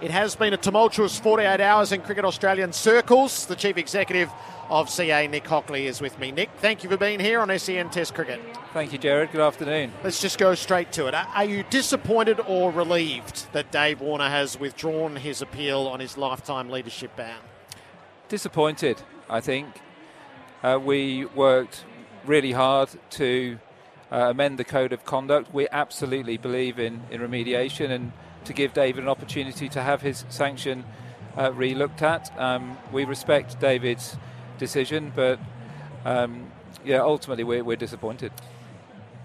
It has been a tumultuous 48 hours in Cricket Australian circles. The Chief Executive of CA, Nick Hockley, is with me. Nick, thank you for being here on SEN Test Cricket. Thank you, Jared. Good afternoon. Let's just go straight to it. Are you disappointed or relieved that Dave Warner has withdrawn his appeal on his lifetime leadership ban? Disappointed, I think. Uh, we worked really hard to uh, amend the code of conduct. We absolutely believe in, in remediation and to give David an opportunity to have his sanction uh, re-looked at. Um, we respect David's decision, but um, yeah, ultimately we're, we're disappointed.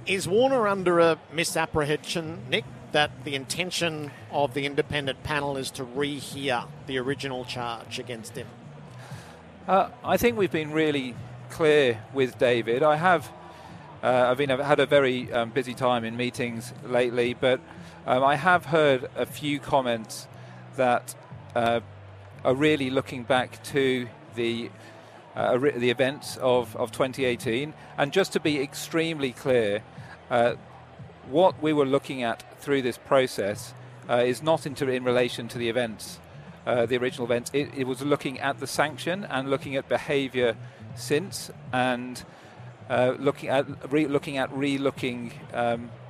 Is Warner under a misapprehension, Nick, that the intention of the independent panel is to rehear the original charge against him? Uh, I think we've been really clear with David. I have. Uh, I've been I've had a very um, busy time in meetings lately, but um, I have heard a few comments that uh, are really looking back to the uh, the events of, of 2018. And just to be extremely clear, uh, what we were looking at through this process uh, is not in relation to the events, uh, the original events. It, it, was looking at the sanction and looking at behaviour since, and uh, looking at re- looking at re-looking um, uh,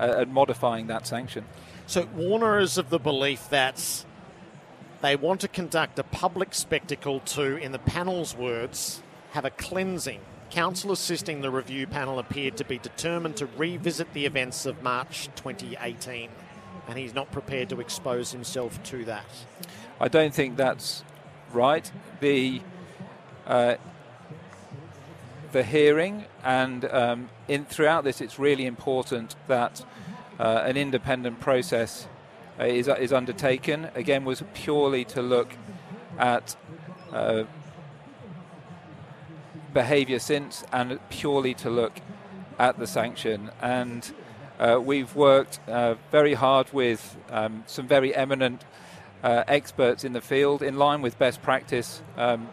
at modifying that sanction. So Warner is of the belief that they want to conduct a public spectacle to, in the panel's words, have a cleansing. Counsel assisting the review panel appeared to be determined to revisit the events of March 2018, and he's not prepared to expose himself to that. I don't think that's right. The uh, the hearing, and um, in throughout this, it's really important that uh, an independent process uh, is is undertaken. Again, was purely to look at uh, behaviour since, and purely to look at the sanction. And uh, we've worked uh, very hard with um, some very eminent uh, experts in the field, in line with best practice. Um,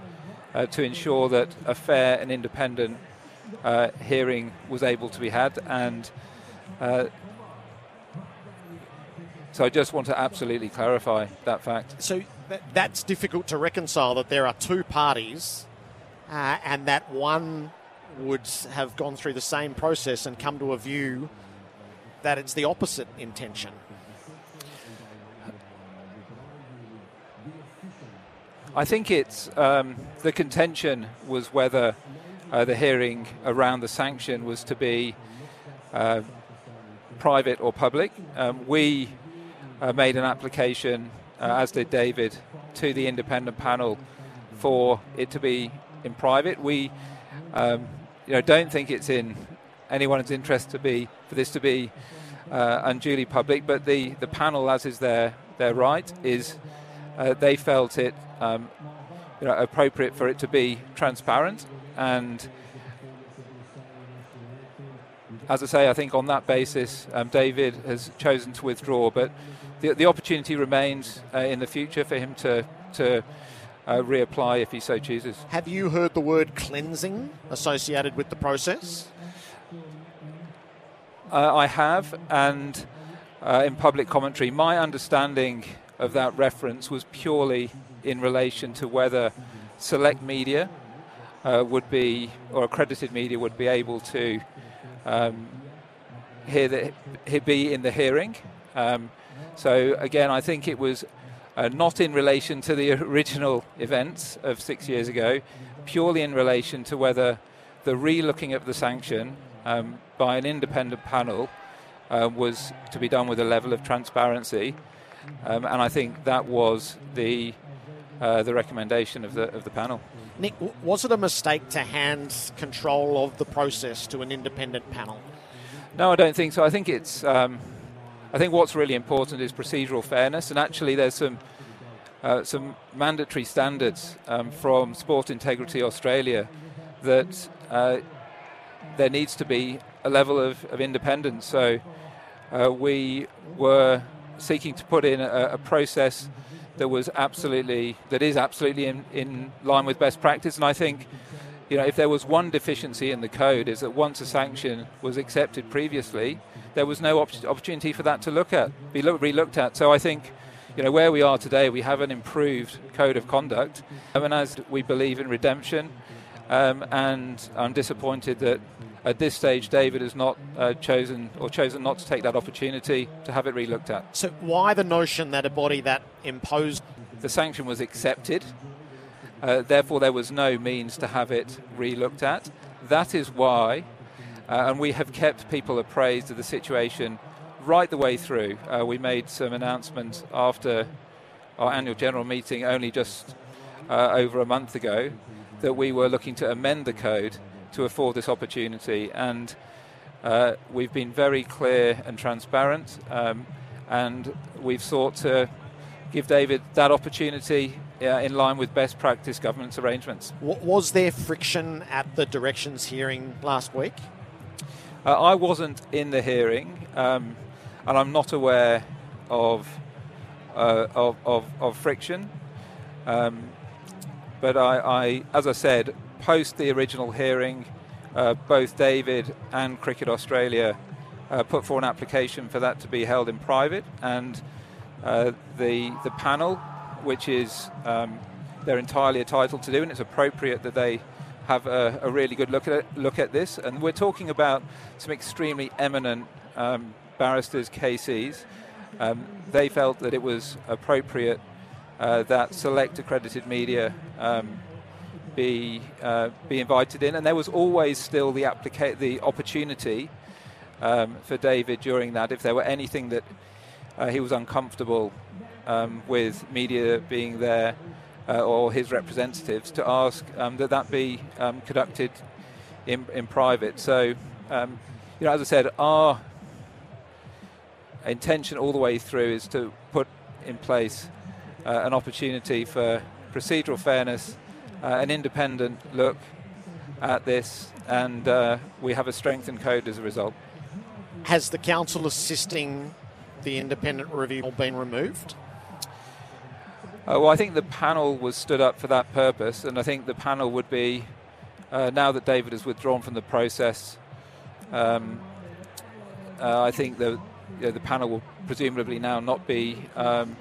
uh, to ensure that a fair and independent uh, hearing was able to be had. And uh, so I just want to absolutely clarify that fact. So that's difficult to reconcile that there are two parties uh, and that one would have gone through the same process and come to a view that it's the opposite intention. I think it's um, the contention was whether uh, the hearing around the sanction was to be uh, private or public. Um, we uh, made an application, uh, as did David, to the independent panel for it to be in private. We, um, you know, don't think it's in anyone's interest to be for this to be uh, unduly public, but the, the panel, as is their their right, is uh, they felt it um, you know, appropriate for it to be transparent. And as I say, I think on that basis, um, David has chosen to withdraw. But the, the opportunity remains uh, in the future for him to, to uh, reapply if he so chooses. Have you heard the word cleansing associated with the process? Uh, I have, and uh, in public commentary, my understanding of that reference was purely in relation to whether select media uh, would be, or accredited media would be able to um, hear the, be in the hearing. Um, so again, I think it was uh, not in relation to the original events of six years ago, purely in relation to whether the re-looking of the sanction um, by an independent panel uh, was to be done with a level of transparency um, and I think that was the uh, the recommendation of the of the panel. Nick, was it a mistake to hand control of the process to an independent panel? No, I don't think so. I think it's um, I think what's really important is procedural fairness, and actually there's some uh, some mandatory standards um, from Sport Integrity Australia that uh, there needs to be a level of, of independence. So uh, we were seeking to put in a, a, process that was absolutely that is absolutely in, in line with best practice. And I think you know if there was one deficiency in the code is that once a sanction was accepted previously, there was no op- opportunity for that to look at be look, re-looked at. So I think you know where we are today, we have an improved code of conduct, and as we believe in redemption. Um, and I'm disappointed that at this stage, David has not uh, chosen or chosen not to take that opportunity to have it relooked at. So, why the notion that a body that imposed the sanction was accepted, uh, therefore there was no means to have it relooked at? That is why, uh, and we have kept people appraised of the situation right the way through. Uh, we made some announcements after our annual general meeting only just uh, over a month ago that we were looking to amend the code to afford this opportunity. And uh, we've been very clear and transparent, um, and we've sought to give David that opportunity uh, in line with best practice governance arrangements. Was there friction at the directions hearing last week? Uh, I wasn't in the hearing, um, and I'm not aware of, uh, of, of, of, friction. Um, but I, I, as I said, post the original hearing, uh, both David and Cricket Australia uh, put for an application for that to be held in private, and uh, the the panel, which is um, they're entirely entitled to do, and it's appropriate that they have a, a, really good look at it, look at this. And we're talking about some extremely eminent um, barristers, KCs. Um, they felt that it was appropriate uh, that select accredited media um, be uh, be invited in, and there was always still the applica- the opportunity um, for David during that if there were anything that uh, he was uncomfortable um, with media being there uh, or his representatives to ask um, that that be um, conducted in, in private. So, um, you know, as I said, our intention all the way through is to put in place uh, an opportunity for procedural fairness uh, an independent look at this, and uh, we have a strengthened code as a result. Has the counsel assisting the independent review been removed? Uh, well, I think the panel was stood up for that purpose, and I think the panel would be, uh, now that David has withdrawn from the process, um, uh, I think the, you know, the panel will presumably now not be um,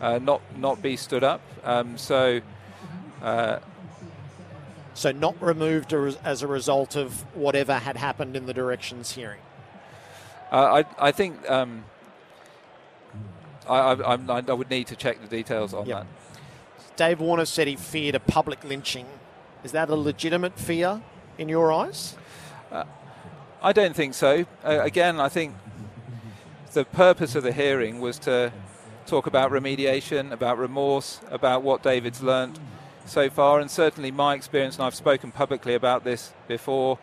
uh, not not be stood up. Um, so uh, so not removed as a result of whatever had happened in the directions hearing. Uh, I, I think um, I, I, I, would need to check the details on yep. that. Dave Warner said he feared a public lynching. Is that a legitimate fear in your eyes? Uh, I don't think so. Uh, again, I think the purpose of the hearing was to talk about remediation, about remorse, about what David's learnt so far, and certainly my experience, and I've spoken publicly about this before.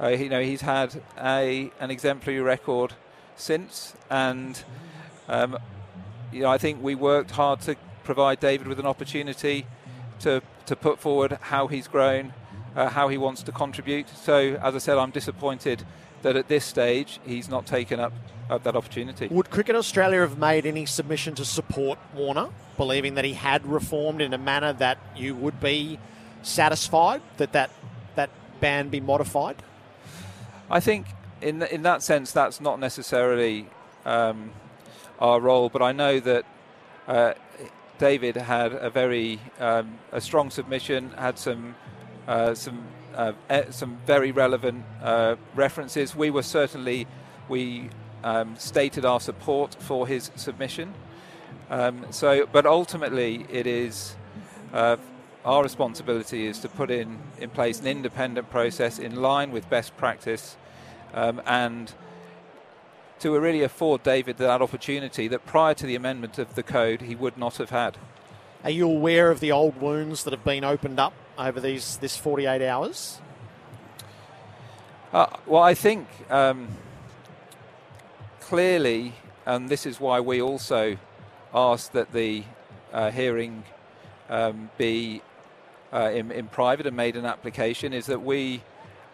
Uh, you know, he's had a an exemplary record since, and um, you know, I think we worked hard to provide David with an opportunity to to put forward how he's grown, uh, how he wants to contribute. So, as I said, I'm disappointed that at this stage he's not taken up, up that opportunity. Would Cricket Australia have made any submission to support Warner, believing that he had reformed in a manner that you would be satisfied that that, that ban be modified? I think in in that sense that's not necessarily um, our role, but I know that. Uh, David had a very um, a strong submission, had some some uh, some very relevant uh, references. We were certainly we um, stated our support for his submission. Um, so, but ultimately, it is uh, our responsibility is to put in in place an independent process in line with best practice, um, and to really afford David that opportunity that prior to the amendment of the code he would not have had. Are you aware of the old wounds that have been opened up over these this 48 hours? Uh, well, I think um, clearly, and this is why we also asked that the uh, hearing um, be uh, in, in, private and made an application is that we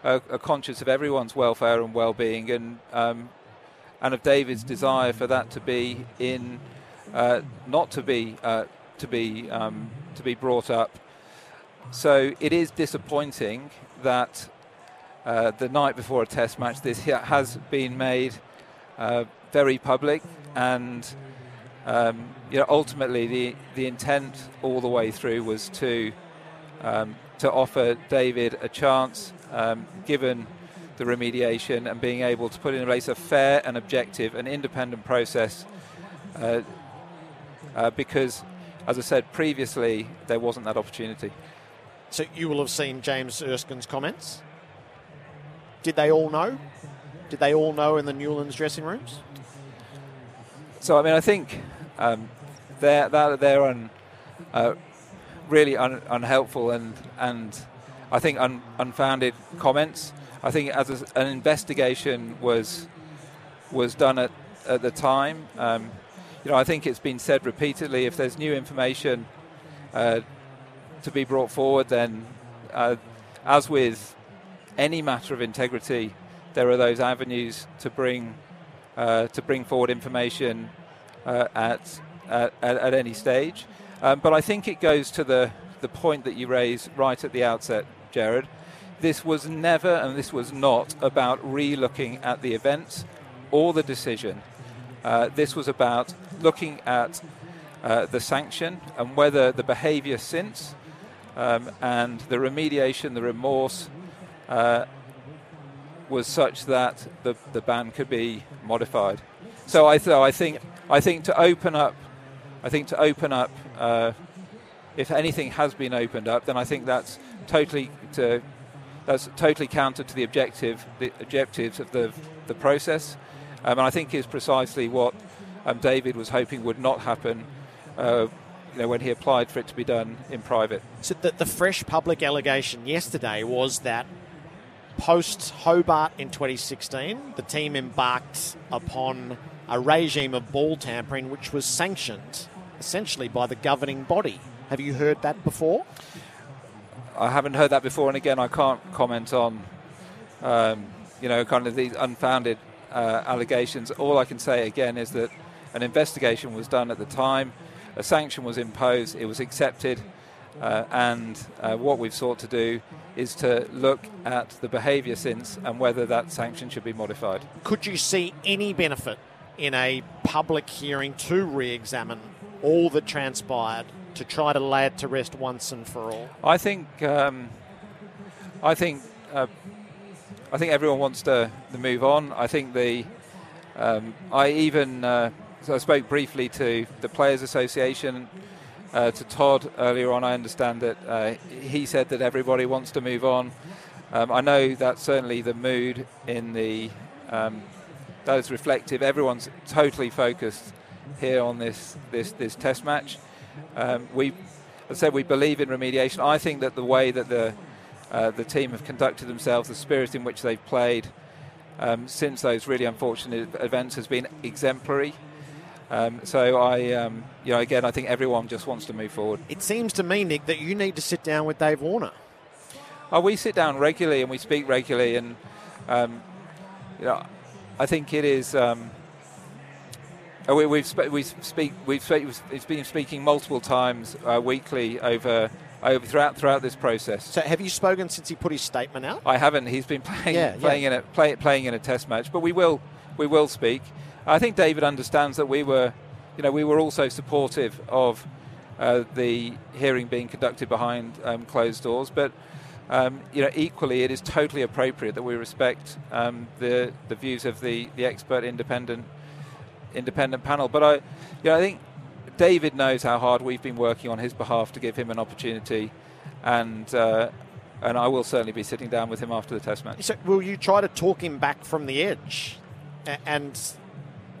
are, are conscious of everyone's welfare and well-being, and um, and of David's desire for that to be in, uh, not to be uh, to be um, to be brought up. So it is disappointing that uh, the night before a Test match, this has been made uh, very public, and um, you know ultimately the the intent all the way through was to um, to offer David a chance, um, given the remediation and being able to put in place a fair and objective and independent process. Uh, uh, because, as I said previously, there wasn't that opportunity. So you will have seen James Erskine's comments. Did they all know? Did they all know in the Newlands dressing rooms? So I mean, I think um, they're they're un, uh, really un, unhelpful and and I think un, unfounded comments. I think as a, an investigation was was done at at the time. Um, you know, I think it's been said repeatedly. If there's new information uh, to be brought forward, then uh, as with any matter of integrity, there are those avenues to bring uh, to bring forward information uh, at, at, at any stage. Um, but I think it goes to the the point that you raised right at the outset, Jared. This was never and this was not about re looking at the events or the decision. Uh, this was about looking at uh, the sanction and whether the behaviour since um, and the remediation, the remorse, uh, was such that the, the ban could be modified. So I, th- I think I think to open up, I think to open up, uh, if anything has been opened up, then I think that's totally to, that's totally counter to the objective the objectives of the the process, um, and I think is precisely what um, David was hoping would not happen. Uh, you know, when he applied for it to be done in private. So the, the fresh public allegation yesterday was that post Hobart in 2016, the team embarked upon a regime of ball tampering which was sanctioned essentially by the governing body. Have you heard that before? I haven't heard that before, and again, I can't comment on, um, you know, kind of these unfounded uh, allegations. All I can say again is that an investigation was done at the time, a sanction was imposed, it was accepted, uh, and uh, what we've sought to do is to look at the behaviour since and whether that sanction should be modified. Could you see any benefit in a public hearing to re examine all that transpired to try to lay it to rest once and for all? I think. Um, I think. Uh, I think everyone wants to, to, move on. I think the. Um, I even. Uh, so I spoke briefly to the Players Association uh, to Todd earlier on, I understand that uh, he said that everybody wants to move on. Um, I know that's certainly the mood in the um, that is reflective. Everyone's totally focused here on this this, this test match. Um, we, as I said, we believe in remediation. I think that the way that the uh, the team have conducted themselves, the spirit in which they've played um, since those really unfortunate events has been exemplary. Um, so I, um, you know, again, I think everyone just wants to move forward. It seems to me, Nick, that you need to sit down with Dave Warner. Oh, we sit down regularly and we speak regularly, and um, you know, I think it is. Um, oh, we, we've sp- we speak we've sp- it's been speaking multiple times uh, weekly over over throughout throughout this process. So, have you spoken since he put his statement out? I haven't. He's been playing yeah, playing yeah. in a play, playing in a test match, but we will we will speak. I think David understands that we were, you know, we were also supportive of uh, the hearing being conducted behind um, closed doors, but. Um, you know, equally, it is totally appropriate that we respect um, the the views of the, the expert independent independent panel. But I, you know, I think David knows how hard we've been working on his behalf to give him an opportunity, and uh, and I will certainly be sitting down with him after the test match. So, will you try to talk him back from the edge, and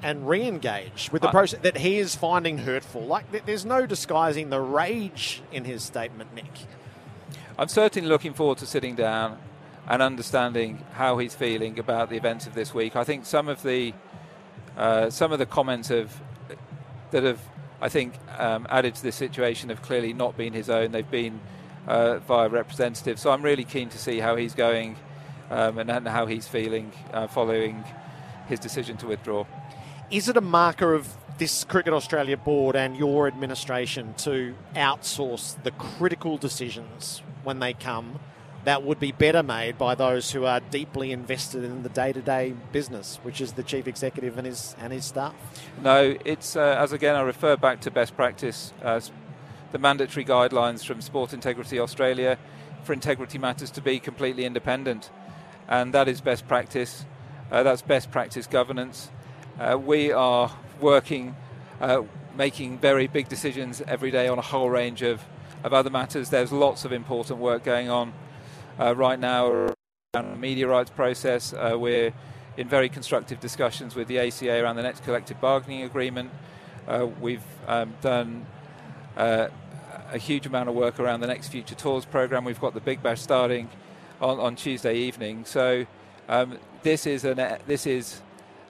and re-engage with the process that he is finding hurtful. Like there's no disguising the rage in his statement, Nick. I'm certainly looking forward to sitting down and understanding how he's feeling about the events of this week. I think some of the uh, some of the comments have that have I think, um, added to this situation have clearly not been his own. They've been uh, via representatives. So I'm really keen to see how he's going um, and, and, how he's feeling uh, following his decision to withdraw. Is it a marker of this Cricket Australia board and your administration to outsource the critical decisions when they come that would be better made by those who are deeply invested in the day-to-day business, which is the chief executive and his and his staff. No, it's uh, as again I refer back to best practice, the mandatory guidelines from Sport Integrity Australia for integrity matters to be completely independent, and that is best practice. Uh, that's best practice governance. Uh, we are working, uh, making very big decisions every day on a whole range of, of other matters. There's lots of important work going on uh, right now around the media rights process. Uh, we're in very constructive discussions with the ACA around the next collective bargaining agreement. Uh, we've um, done uh, a huge amount of work around the next Future Tours program. We've got the Big Bash starting on, on Tuesday evening. So um, this is an this is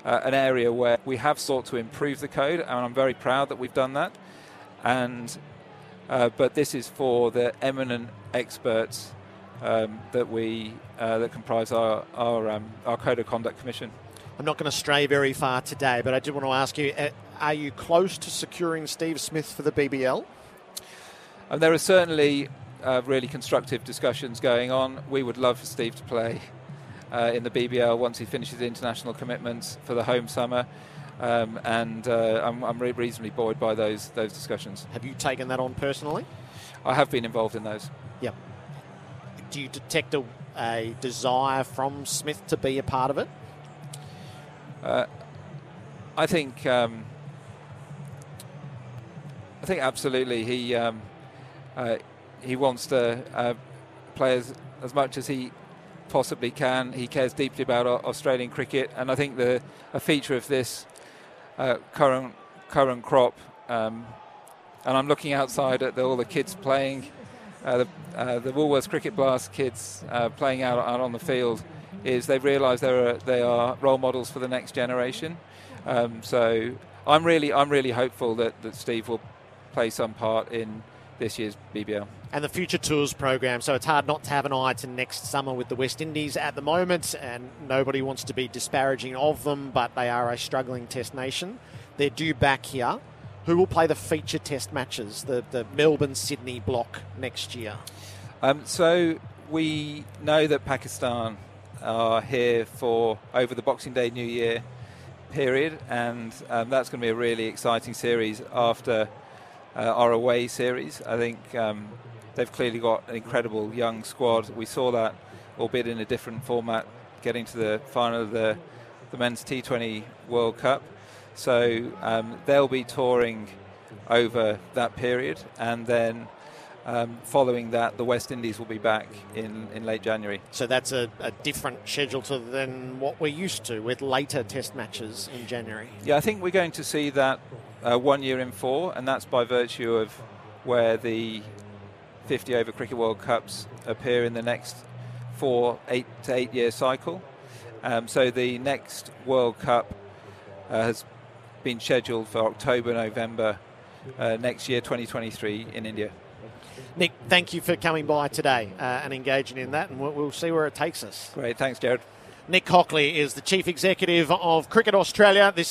uh, an area where we have sought to improve the code, and I'm very proud that we've done that. And uh, but this is for the eminent experts um, that we uh, that comprise our our, um, our Code of Conduct Commission. I'm not going to stray very far today, but I did want to ask you: uh, Are you close to securing Steve Smith for the BBL? And there are certainly uh, really constructive discussions going on. We would love for Steve to play uh, in the BBL once he finishes international commitments for the home summer. Um, and uh, I'm, I'm reasonably buoyed by those those discussions. Have you taken that on personally? I have been involved in those. Yep do you detect a, a desire from Smith to be a part of it? Uh, I think um, I think absolutely he um, uh, he wants to uh, play as, as much as he possibly can. He cares deeply about Australian cricket, and I think the a feature of this uh, current current crop. Um, and I'm looking outside at the, all the kids playing uh, the, uh, the Woolworths Cricket Blast kids uh, playing out, out on the field is they've realised they they are role models for the next generation. Um, so I'm really I'm really hopeful that, that Steve will play some part in this year's BBL. And the Future Tours program. So it's hard not to have an eye to next summer with the West Indies at the moment, and nobody wants to be disparaging of them, but they are a struggling Test nation. They're due back here who will play the feature test matches, the, the Melbourne Sydney block next year? Um, so we know that Pakistan are here for over the Boxing Day New Year period, and um, that's going to be a really exciting series after uh, our away series. I think um, they've clearly got an incredible young squad. We saw that, albeit in a different format, getting to the final of the, the men's T20 World Cup. So um, they'll be touring over that period, and then um, following that, the West Indies will be back in, in late January. So that's a, a, different schedule to than what we're used to with later Test matches in January. Yeah, I think we're going to see that uh, one year in four, and that's by virtue of where the 50 over Cricket World Cups appear in the next four, eight to eight year cycle. Um, so the next World Cup uh, has been scheduled for October, November uh, next year, 2023, in India. Nick, thank you for coming by today uh, and engaging in that, and we'll, we'll see where it takes us. Great, thanks, Jared. Nick Hockley is the Chief Executive of Cricket Australia. This